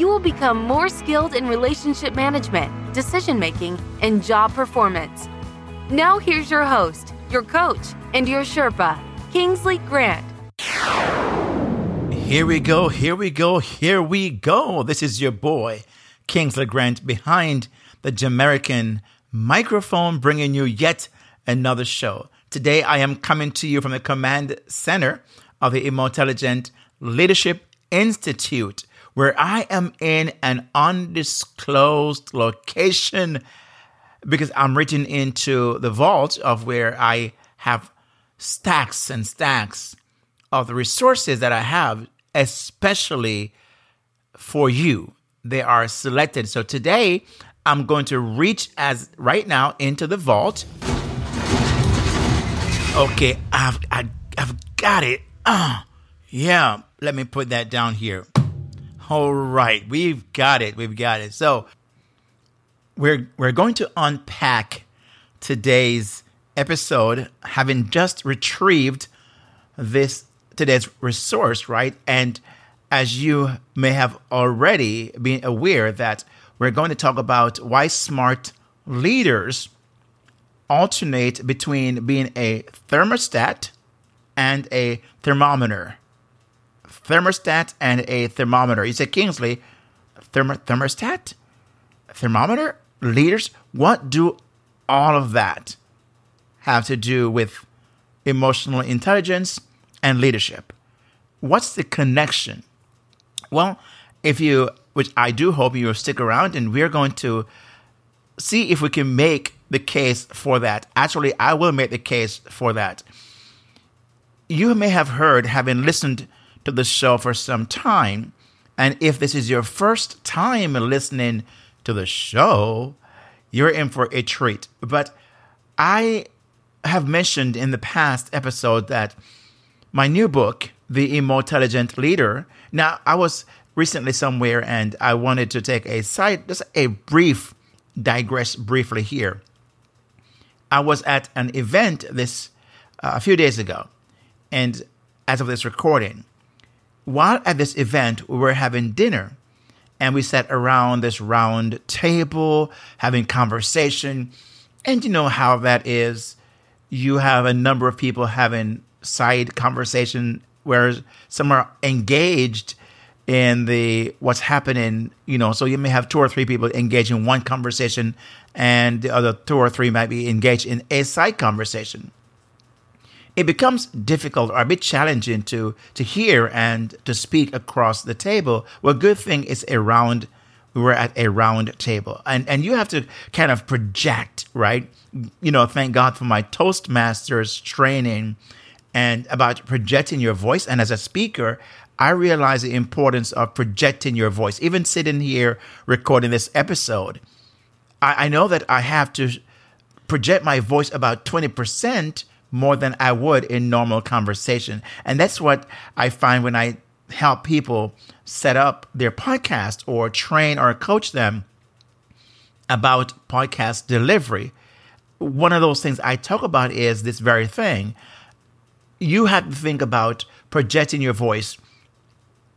you will become more skilled in relationship management, decision making, and job performance. Now, here's your host, your coach, and your Sherpa, Kingsley Grant. Here we go, here we go, here we go. This is your boy, Kingsley Grant, behind the Jamaican microphone, bringing you yet another show. Today, I am coming to you from the command center of the Emotelligent Leadership Institute where I am in an undisclosed location because I'm reaching into the vault of where I have stacks and stacks of the resources that I have, especially for you. They are selected. So today I'm going to reach as right now into the vault. Okay, I've I, have i have got it. Uh, yeah, let me put that down here. All right, we've got it. We've got it. So we're we're going to unpack today's episode, having just retrieved this today's resource, right? And as you may have already been aware that we're going to talk about why smart leaders alternate between being a thermostat and a thermometer thermostat and a thermometer. You said Kingsley, therm- thermostat, thermometer, leaders. What do all of that have to do with emotional intelligence and leadership? What's the connection? Well, if you, which I do hope you will stick around, and we're going to see if we can make the case for that. Actually, I will make the case for that. You may have heard, having listened to the show for some time. And if this is your first time listening to the show, you're in for a treat. But I have mentioned in the past episode that my new book, The Emotelligent Leader, now I was recently somewhere and I wanted to take a side, just a brief digress briefly here. I was at an event this uh, a few days ago, and as of this recording, while at this event, we were having dinner and we sat around this round table having conversation. And you know how that is. You have a number of people having side conversation where some are engaged in the what's happening, you know, so you may have two or three people engaged in one conversation and the other two or three might be engaged in a side conversation it becomes difficult or a bit challenging to to hear and to speak across the table. Well, good thing is a round. We were at a round table, and and you have to kind of project, right? You know, thank God for my Toastmasters training and about projecting your voice. And as a speaker, I realize the importance of projecting your voice. Even sitting here recording this episode, I, I know that I have to project my voice about twenty percent more than I would in normal conversation. And that's what I find when I help people set up their podcast or train or coach them about podcast delivery. One of those things I talk about is this very thing. You have to think about projecting your voice,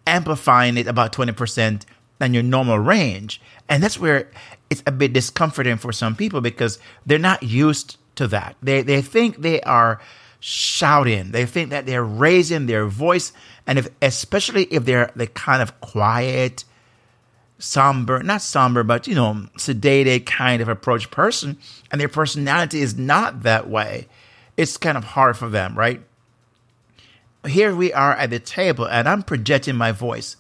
amplifying it about 20% than your normal range. And that's where it's a bit discomforting for some people because they're not used to that. They they think they are shouting. They think that they're raising their voice, and if especially if they're the kind of quiet, somber, not somber, but you know, sedated kind of approach person, and their personality is not that way. It's kind of hard for them, right? Here we are at the table, and I'm projecting my voice.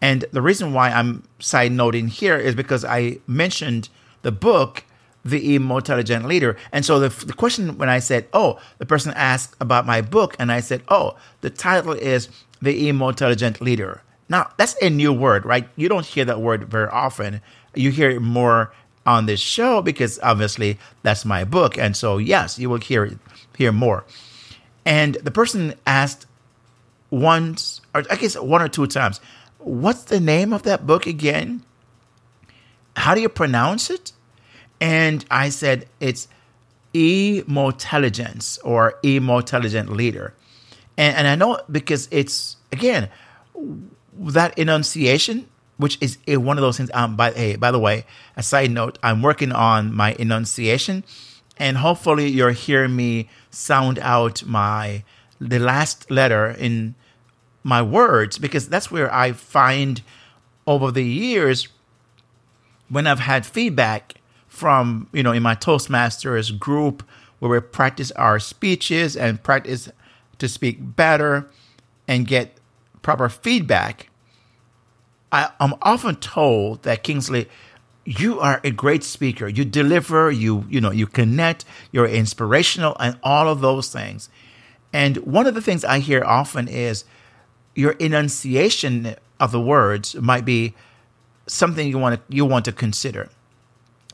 And the reason why I'm side noting here is because I mentioned the book the emotelligent leader. And so the, the question when I said, oh, the person asked about my book, and I said, oh, the title is The Emotelligent Leader. Now, that's a new word, right? You don't hear that word very often. You hear it more on this show because obviously that's my book. And so, yes, you will hear, hear more. And the person asked once, or I guess one or two times, what's the name of that book again? How do you pronounce it? And I said, it's Emotelligence or Emotelligent Leader. And, and I know because it's, again, that enunciation, which is one of those things. Um, by hey, by the way, a side note, I'm working on my enunciation, and hopefully you're hearing me sound out my the last letter in my words because that's where I find over the years when I've had feedback from you know in my Toastmasters group where we practice our speeches and practice to speak better and get proper feedback, I, am often told that Kingsley, you are a great speaker. You deliver, you you know, you connect, you're inspirational, and all of those things. And one of the things I hear often is your enunciation of the words might be something you want to you want to consider.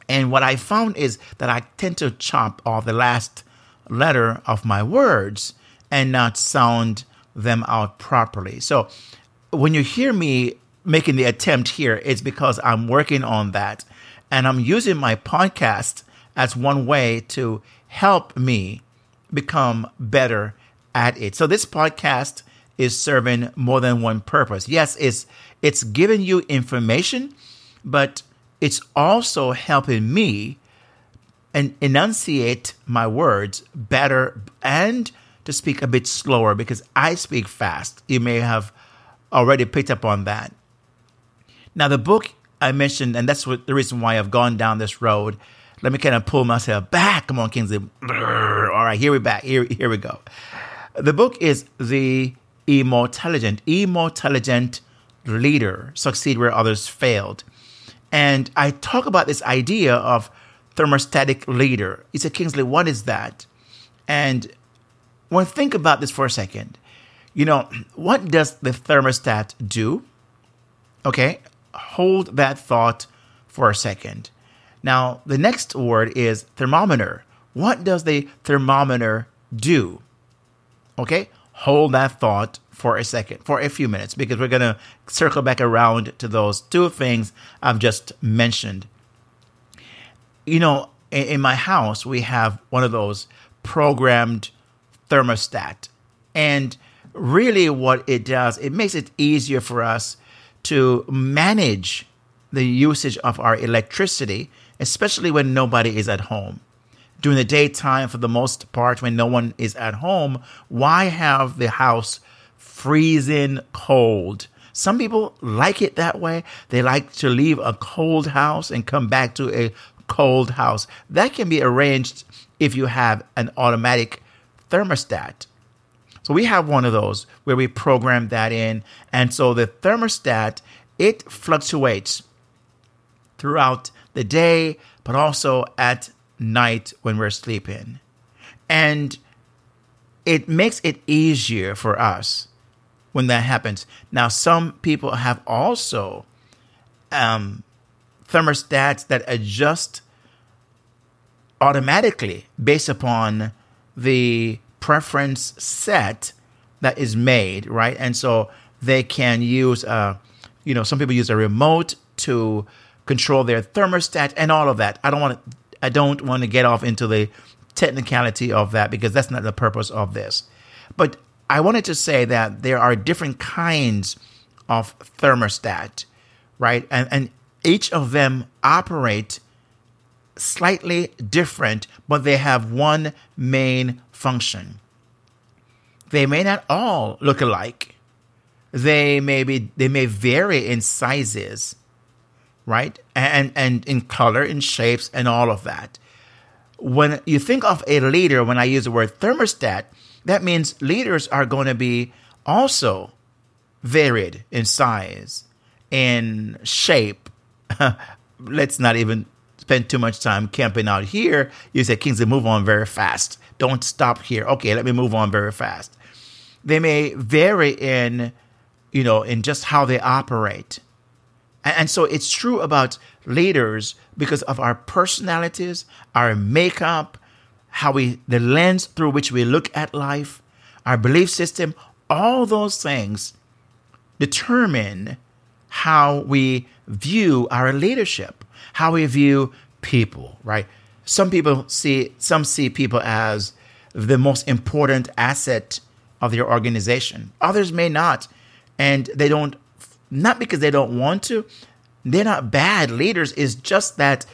And what I found is that I tend to chop off the last letter of my words and not sound them out properly. So when you hear me making the attempt here, it's because I'm working on that. And I'm using my podcast as one way to help me become better at it. So this podcast is serving more than one purpose. Yes, it's it's giving you information, but it's also helping me and enunciate my words better and to speak a bit slower because I speak fast. You may have already picked up on that. Now, the book I mentioned, and that's what the reason why I've gone down this road. Let me kind of pull myself back. Come on, Kingsley. All right, here we back. Here, here we go. The book is The Emotelligent, Emotelligent Leader, Succeed Where Others Failed. And I talk about this idea of thermostatic leader. He said, Kingsley, what is that? And well, think about this for a second. You know, what does the thermostat do? Okay, hold that thought for a second. Now, the next word is thermometer. What does the thermometer do? Okay, hold that thought for a second, for a few minutes, because we're going to circle back around to those two things I've just mentioned. You know, in, in my house, we have one of those programmed thermostat. And really, what it does, it makes it easier for us to manage the usage of our electricity, especially when nobody is at home. During the daytime, for the most part, when no one is at home, why have the house freezing cold? Some people like it that way. They like to leave a cold house and come back to a cold house. That can be arranged if you have an automatic thermostat. So we have one of those where we program that in. And so the thermostat, it fluctuates throughout the day, but also at night when we're sleeping. And it makes it easier for us when that happens. Now, some people have also um, thermostats that adjust automatically based upon the preference set that is made, right? And so they can use, uh, you know, some people use a remote to control their thermostat and all of that. I don't want to, I don't want to get off into the technicality of that because that's not the purpose of this. But I wanted to say that there are different kinds of thermostat, right? And, and each of them operate slightly different, but they have one main function. They may not all look alike. They may be they may vary in sizes, right? And and in color, in shapes, and all of that. When you think of a leader, when I use the word thermostat, that means leaders are going to be also varied in size, in shape. Let's not even spend too much time camping out here. You say, Kingsley, move on very fast. Don't stop here. Okay, let me move on very fast. They may vary in, you know, in just how they operate. And, so it's true about leaders because of our personalities, our makeup, how we, the lens through which we look at life, our belief system, all those things determine how we view our leadership, how we view people, right? Some people see, some see people as the most important asset of their organization. Others may not. And they don't, not because they don't want to, they're not bad leaders. It's just that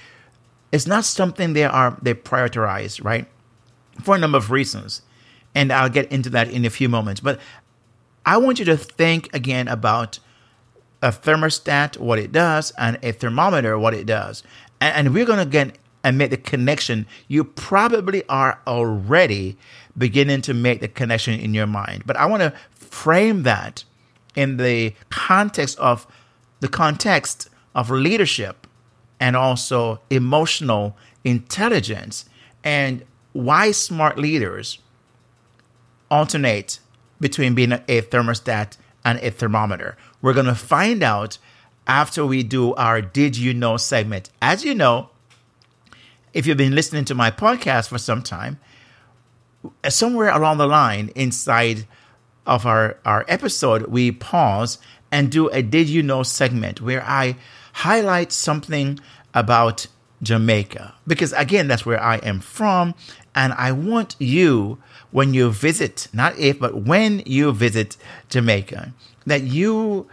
it's not something they are, they prioritize, right? For a number of reasons. And I'll get into that in a few moments. But I want you to think again about a thermostat, what it does, and a thermometer, what it does. And, and we're going to get and make the connection. You probably are already beginning to make the connection in your mind. But I want to frame that in the context of the context of leadership and also emotional intelligence and why smart leaders alternate between being a thermostat and a thermometer. We're going to find out after we do our Did You Know segment. As you know, if you've been listening to my podcast for some time, somewhere along the line inside of our, our episode, we pause and do a Did You Know segment where I highlight something about Jamaica. Because again, that's where I am from. And I want you, when you visit, not if, but when you visit Jamaica, that you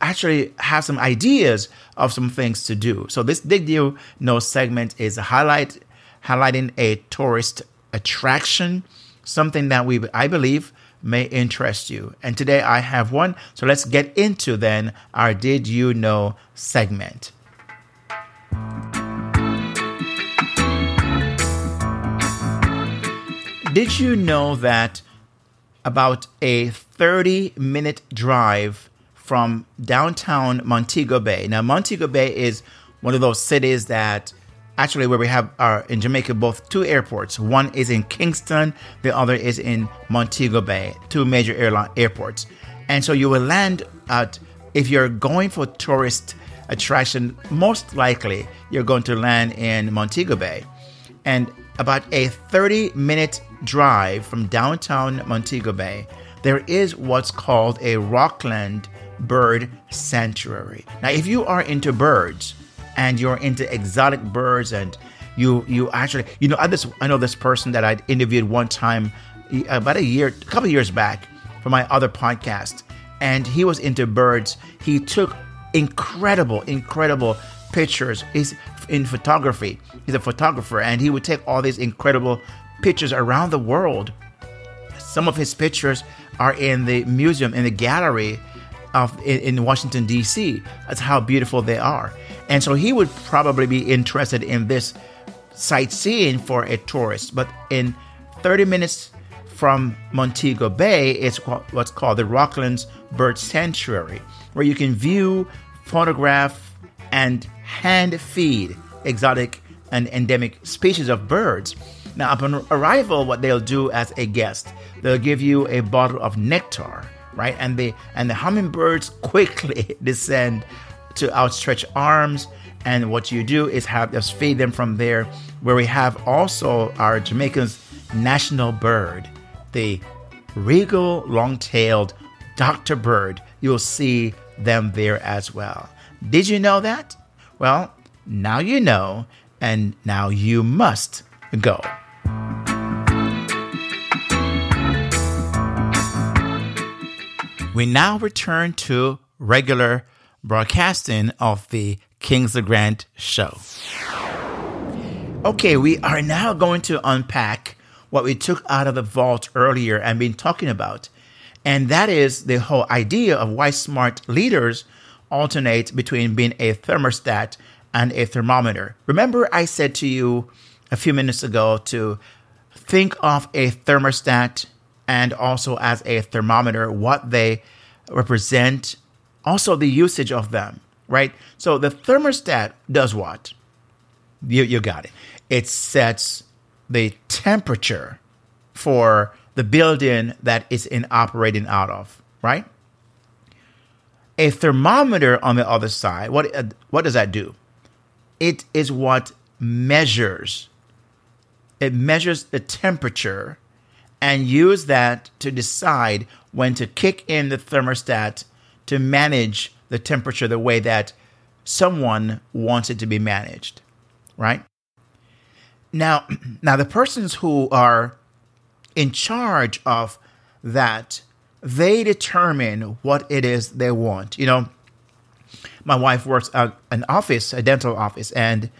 actually have some ideas of some things to do. So this Did You Know segment is a highlight, highlighting a tourist attraction, something that we, I believe, may interest you. And today I have one. So let's get into then our Did You Know segment. Did you know that about a 30 minute drive from downtown Montego Bay? Now, Montego Bay is one of those cities that actually where we have our in Jamaica both two airports. One is in Kingston, the other is in Montego Bay, two major airline airports. And so you will land at if you're going for tourist attraction, most likely you're going to land in Montego Bay. And about a 30 minute drive from downtown Montego Bay, there is what's called a Rockland Bird Sanctuary. Now, if you are into birds, and you're into exotic birds and you you actually you know I this I know this person that I interviewed one time about a year a couple years back for my other podcast. And he was into birds. He took incredible incredible pictures. He's in photography. He's a photographer. And he would take all these incredible pictures around the world. Some of his pictures are in the museum in the gallery of in, in Washington D.C. That's how beautiful they are. And so he would probably be interested in this sightseeing for a tourist. But in 30 minutes from Montego Bay, it's what's called the Rocklands Bird Sanctuary, where you can view, photograph, and hand feed exotic and endemic species of birds. Now, upon arrival, what they'll do as a guest, they'll give you a bottle of nectar right? And the and the hummingbirds quickly descend to outstretched arms. And what you do is have just feed them from there, where we have also our Jamaica's national bird, the regal long-tailed Dr. Bird. You'll see them there as well. Did you know that? Well, now you know, and now you must go. We now return to regular broadcasting of the Kingsley Grant show. Okay, we are now going to unpack what we took out of the vault earlier and been talking about. And that is the whole idea of why smart leaders alternate between being a thermostat and a thermometer. Remember, I said to you a few minutes ago to think of a thermostat and also as a thermometer, what they represent, also the usage of them, right? So the thermostat does what? You, you got it. It sets the temperature for the building that it's in operating out of, right? A thermometer on the other side, what, uh, what does that do? It is what measures. It measures the temperature and use that to decide when to kick in the thermostat to manage the temperature the way that someone wants it to be managed, right? Now, now the persons who are in charge of that, they determine what it is they want. You know, my wife works at an office, a dental office, and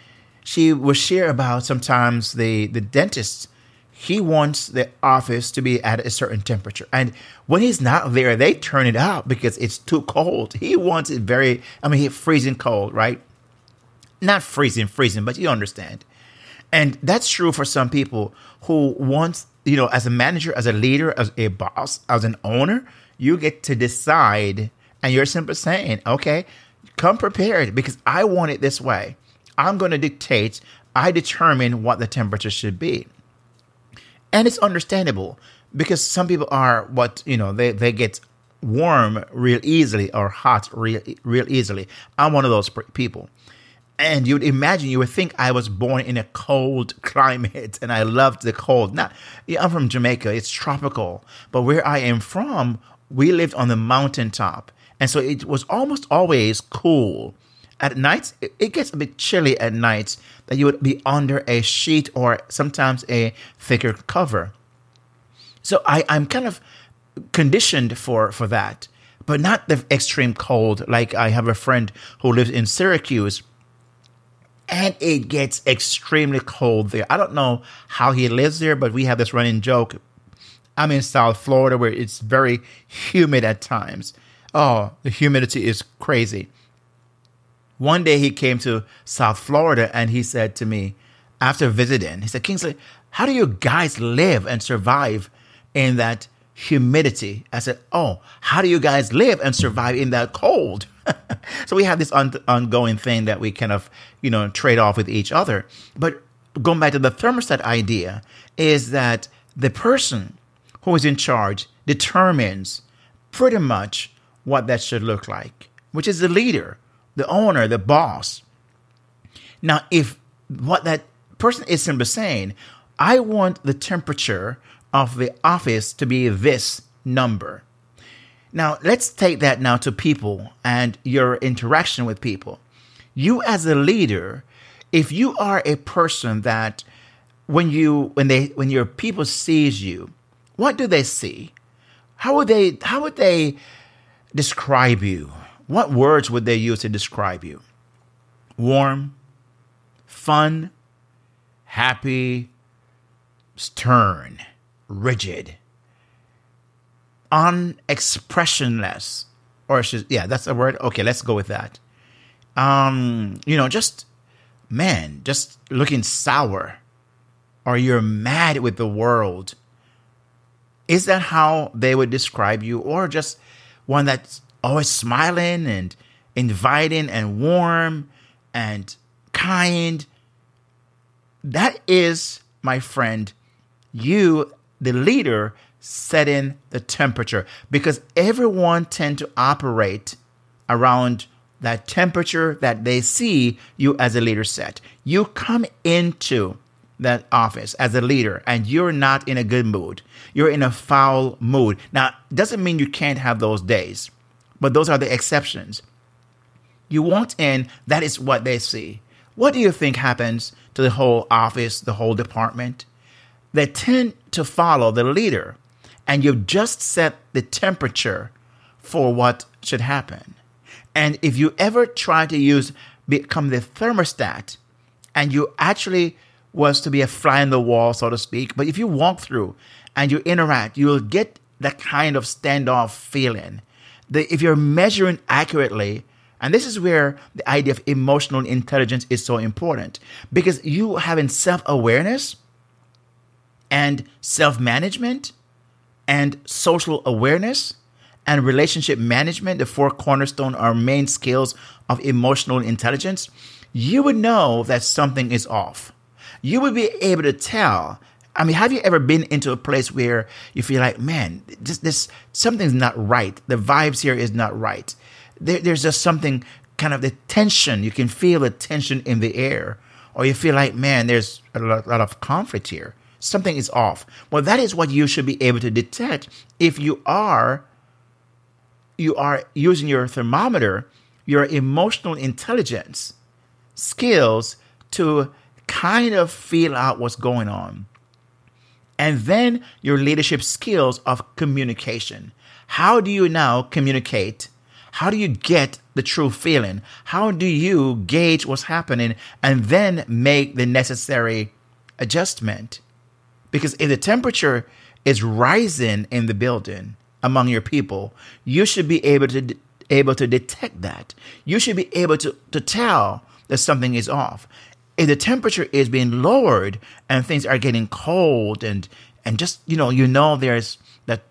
she will share about sometimes the the dentist he wants the office to be at a certain temperature. And when he's not there, they turn it up because it's too cold. He wants it very, I mean, freezing cold, right? Not freezing, freezing, but you understand. And that's true for some people who want, you know, as a manager, as a leader, as a boss, as an owner, you get to decide and you're simply saying, okay, come prepared because I want it this way. I'm going to dictate, I determine what the temperature should be and it's understandable because some people are what you know they they get warm real easily or hot real real easily. I'm one of those people. And you would imagine, you would think I was born in a cold climate and I loved the cold. Not, I'm from Jamaica, it's tropical. But where I am from, we lived on the mountaintop. And so it was almost always cool. At nights, it gets a bit chilly at nights that you would be under a sheet or sometimes a thicker cover. So I, I'm kind of conditioned for, for that, but not the extreme cold. Like I have a friend who lives in Syracuse and it gets extremely cold there. I don't know how he lives there, but we have this running joke. I'm in South Florida where it's very humid at times. Oh, the humidity is crazy. One day he came to South Florida and he said to me, after visiting, he said, Kingsley, how do you guys live and survive in that humidity? I said, Oh, how do you guys live and survive in that cold? so we have this on- ongoing thing that we kind of, you know, trade off with each other. But going back to the thermostat idea, is that the person who is in charge determines pretty much what that should look like, which is the leader the owner, the boss. Now, if what that person is simply saying, I want the temperature of the office to be this number. Now, let's take that now to people and your interaction with people. You as a leader, if you are a person that when you when they when your people sees you, what do they see? How would they how would they describe you? What words would they use to describe you? Warm, fun, happy, stern, rigid, unexpressionless, or should, yeah, that's a word. Okay, let's go with that. Um, you know, just man, just looking sour, or you're mad with the world. Is that how they would describe you, or just one that's always smiling and inviting and warm and kind. That is, my friend, you, the leader, setting the temperature because everyone tend to operate around that temperature that they see you as a leader set. You come into that office as a leader and you're not in a good mood. You're in a foul mood. Now, doesn't mean you can't have those days but those are the exceptions. You walk in, that is what they see. What do you think happens to the whole office, the whole department? They tend to follow the leader, and you've just set the temperature for what should happen. And if you ever try to use become the thermostat, and you actually was to be a fly in the wall, so to speak, but if you walk through and you interact, you'll get that kind of standoff feeling the, if you're measuring accurately, and this is where the idea of emotional intelligence is so important because you having self awareness and self management and social awareness and relationship management, the four cornerstone are main skills of emotional intelligence, you would know that something is off. You would be able to tell I mean, have you ever been into a place where you feel like, man, this, this something's not right. The vibes here is not right. there, there's just something kind of the tension. You can feel the tension in the air, or you feel like, man, there's a lot, lot of conflict here. Something is off. Well, that is what you should be able to detect if you are you are using your thermometer, your emotional intelligence skills to kind of feel out what's going on. And then your leadership skills of communication. How do you now communicate? How do you get the true feeling? How do you gauge what's happening and then make the necessary adjustment? Because if the temperature is rising in the building among your people, you should be able to able to detect that. You should be able to, to tell that something is off. If the temperature is being lowered and things are getting cold and and just you know you know there's that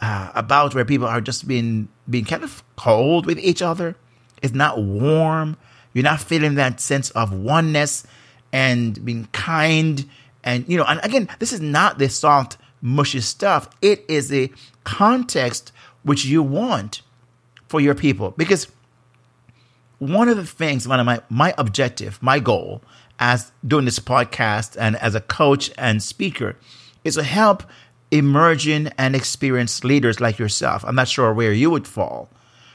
uh, about where people are just being being kind of cold with each other. It's not warm. You're not feeling that sense of oneness and being kind and you know and again this is not the soft mushy stuff. It is the context which you want for your people because one of the things, one of my, my objective, my goal as doing this podcast and as a coach and speaker is to help emerging and experienced leaders like yourself. I'm not sure where you would fall,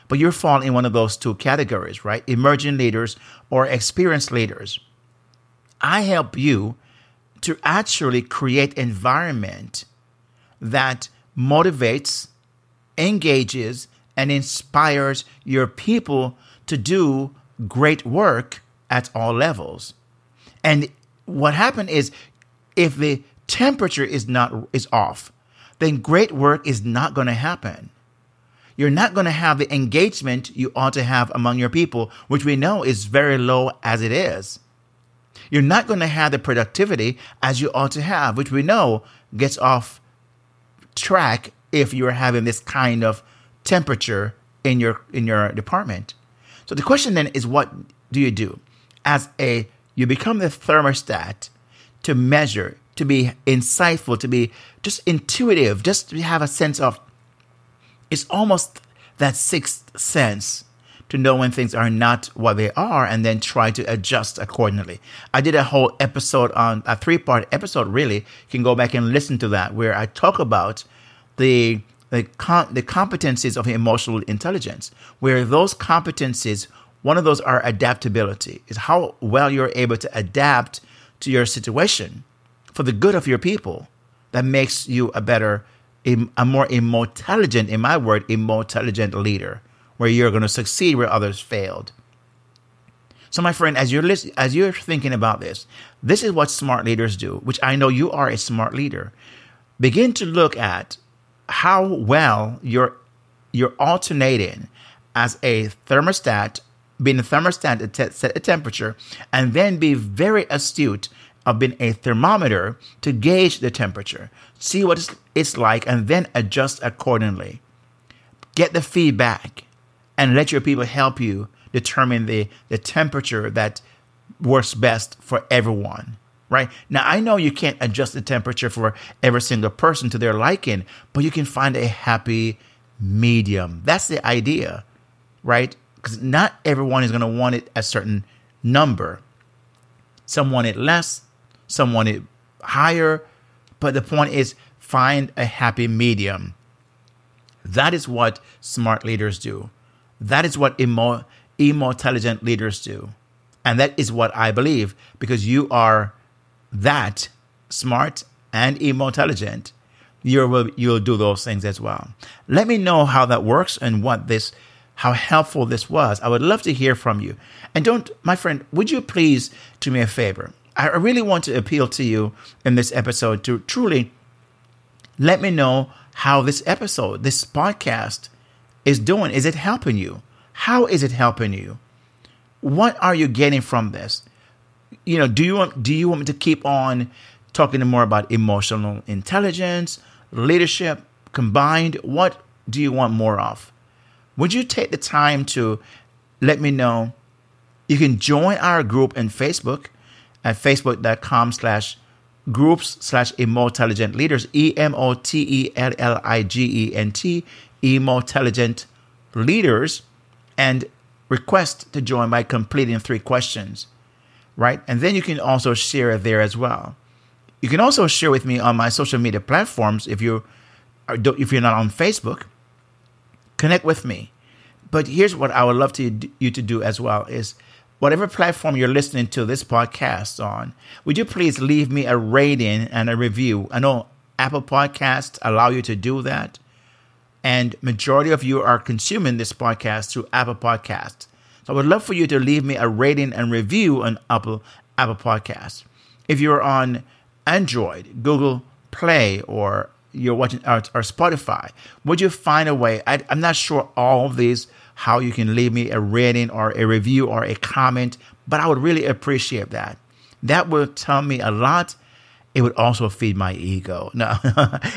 but you're falling in one of those two categories, right? Emerging leaders or experienced leaders. I help you to actually create environment that motivates, engages, and inspires your people to do great work at all levels. And what happened is if the temperature is not is off, then great work is not going to happen. You're not going to have the engagement you ought to have among your people, which we know is very low as it is. You're not going to have the productivity as you ought to have, which we know gets off track if you're having this kind of temperature in your in your department. So the question then is what do you do? As a you become the thermostat to measure, to be insightful, to be just intuitive, just to have a sense of it's almost that sixth sense to know when things are not what they are and then try to adjust accordingly. I did a whole episode on a three part episode, really. You can go back and listen to that where I talk about the the, com- the competencies of emotional intelligence, where those competencies, one of those are adaptability, is how well you're able to adapt to your situation for the good of your people. That makes you a better, a more intelligent, in my word, emotelligent leader, where you're going to succeed where others failed. So, my friend, as you're listening, as you're thinking about this, this is what smart leaders do, which I know you are a smart leader. Begin to look at how well you're you're alternating as a thermostat, being a thermostat to set a temperature, and then be very astute of being a thermometer to gauge the temperature, see what it's like, and then adjust accordingly. Get the feedback and let your people help you determine the, the temperature that works best for everyone right? Now, I know you can't adjust the temperature for every single person to their liking, but you can find a happy medium. That's the idea, right? Because not everyone is going to want it a certain number. Some want it less, some want it higher, but the point is find a happy medium. That is what smart leaders do. That is what emo, intelligent leaders do. And that is what I believe because you are that smart and intelligent, you'll you'll do those things as well. Let me know how that works and what this how helpful this was. I would love to hear from you. And don't, my friend, would you please do me a favor? I really want to appeal to you in this episode to truly let me know how this episode, this podcast is doing. Is it helping you? How is it helping you? What are you getting from this? You know, do you want do you want me to keep on talking more about emotional intelligence, leadership combined? What do you want more of? Would you take the time to let me know? You can join our group in Facebook at facebook.com slash groups slash emotelligent leaders, E M O T E L L I G E N T, emotelligent leaders. and request to join by completing three questions, right? And then you can also share it there as well. You can also share with me on my social media platforms if you if you're not on Facebook. Connect with me. But here's what I would love to you to do as well is whatever platform you're listening to this podcast on, would you please leave me a rating and a review? I know Apple Podcasts allow you to do that. And majority of you are consuming this podcast through Apple Podcasts. So I would love for you to leave me a rating and review on Apple Apple Podcasts. If you're on Android, Google Play, or you're watching or, or Spotify, would you find a way? I, I'm not sure all of these how you can leave me a rating or a review or a comment, but I would really appreciate that. That would tell me a lot it would also feed my ego. No,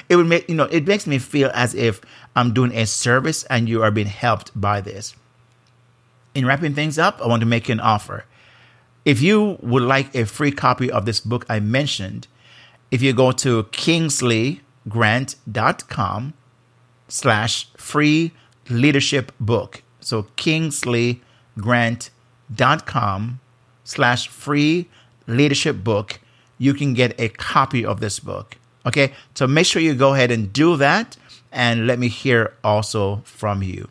it would make, you know, it makes me feel as if I'm doing a service and you are being helped by this. In wrapping things up, I want to make an offer. If you would like a free copy of this book I mentioned, if you go to kingsleygrant.com slash free leadership book. So kingsleygrant.com slash free leadership book you can get a copy of this book. Okay, so make sure you go ahead and do that and let me hear also from you.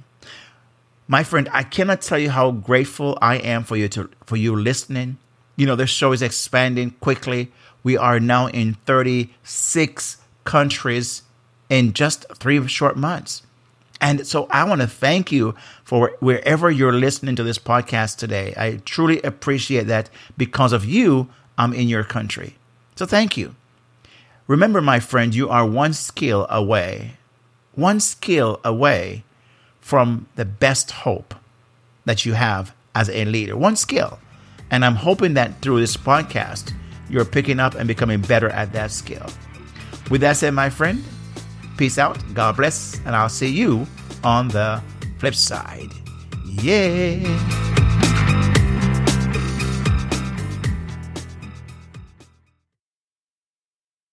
My friend, I cannot tell you how grateful I am for you to for you listening. You know, this show is expanding quickly. We are now in 36 countries in just 3 short months. And so I want to thank you for wherever you're listening to this podcast today. I truly appreciate that because of you, I'm in your country. So thank you. Remember, my friend, you are one skill away, one skill away from the best hope that you have as a leader. One skill. And I'm hoping that through this podcast, you're picking up and becoming better at that skill. With that said, my friend, peace out, God bless, and I'll see you on the flip side. Yeah.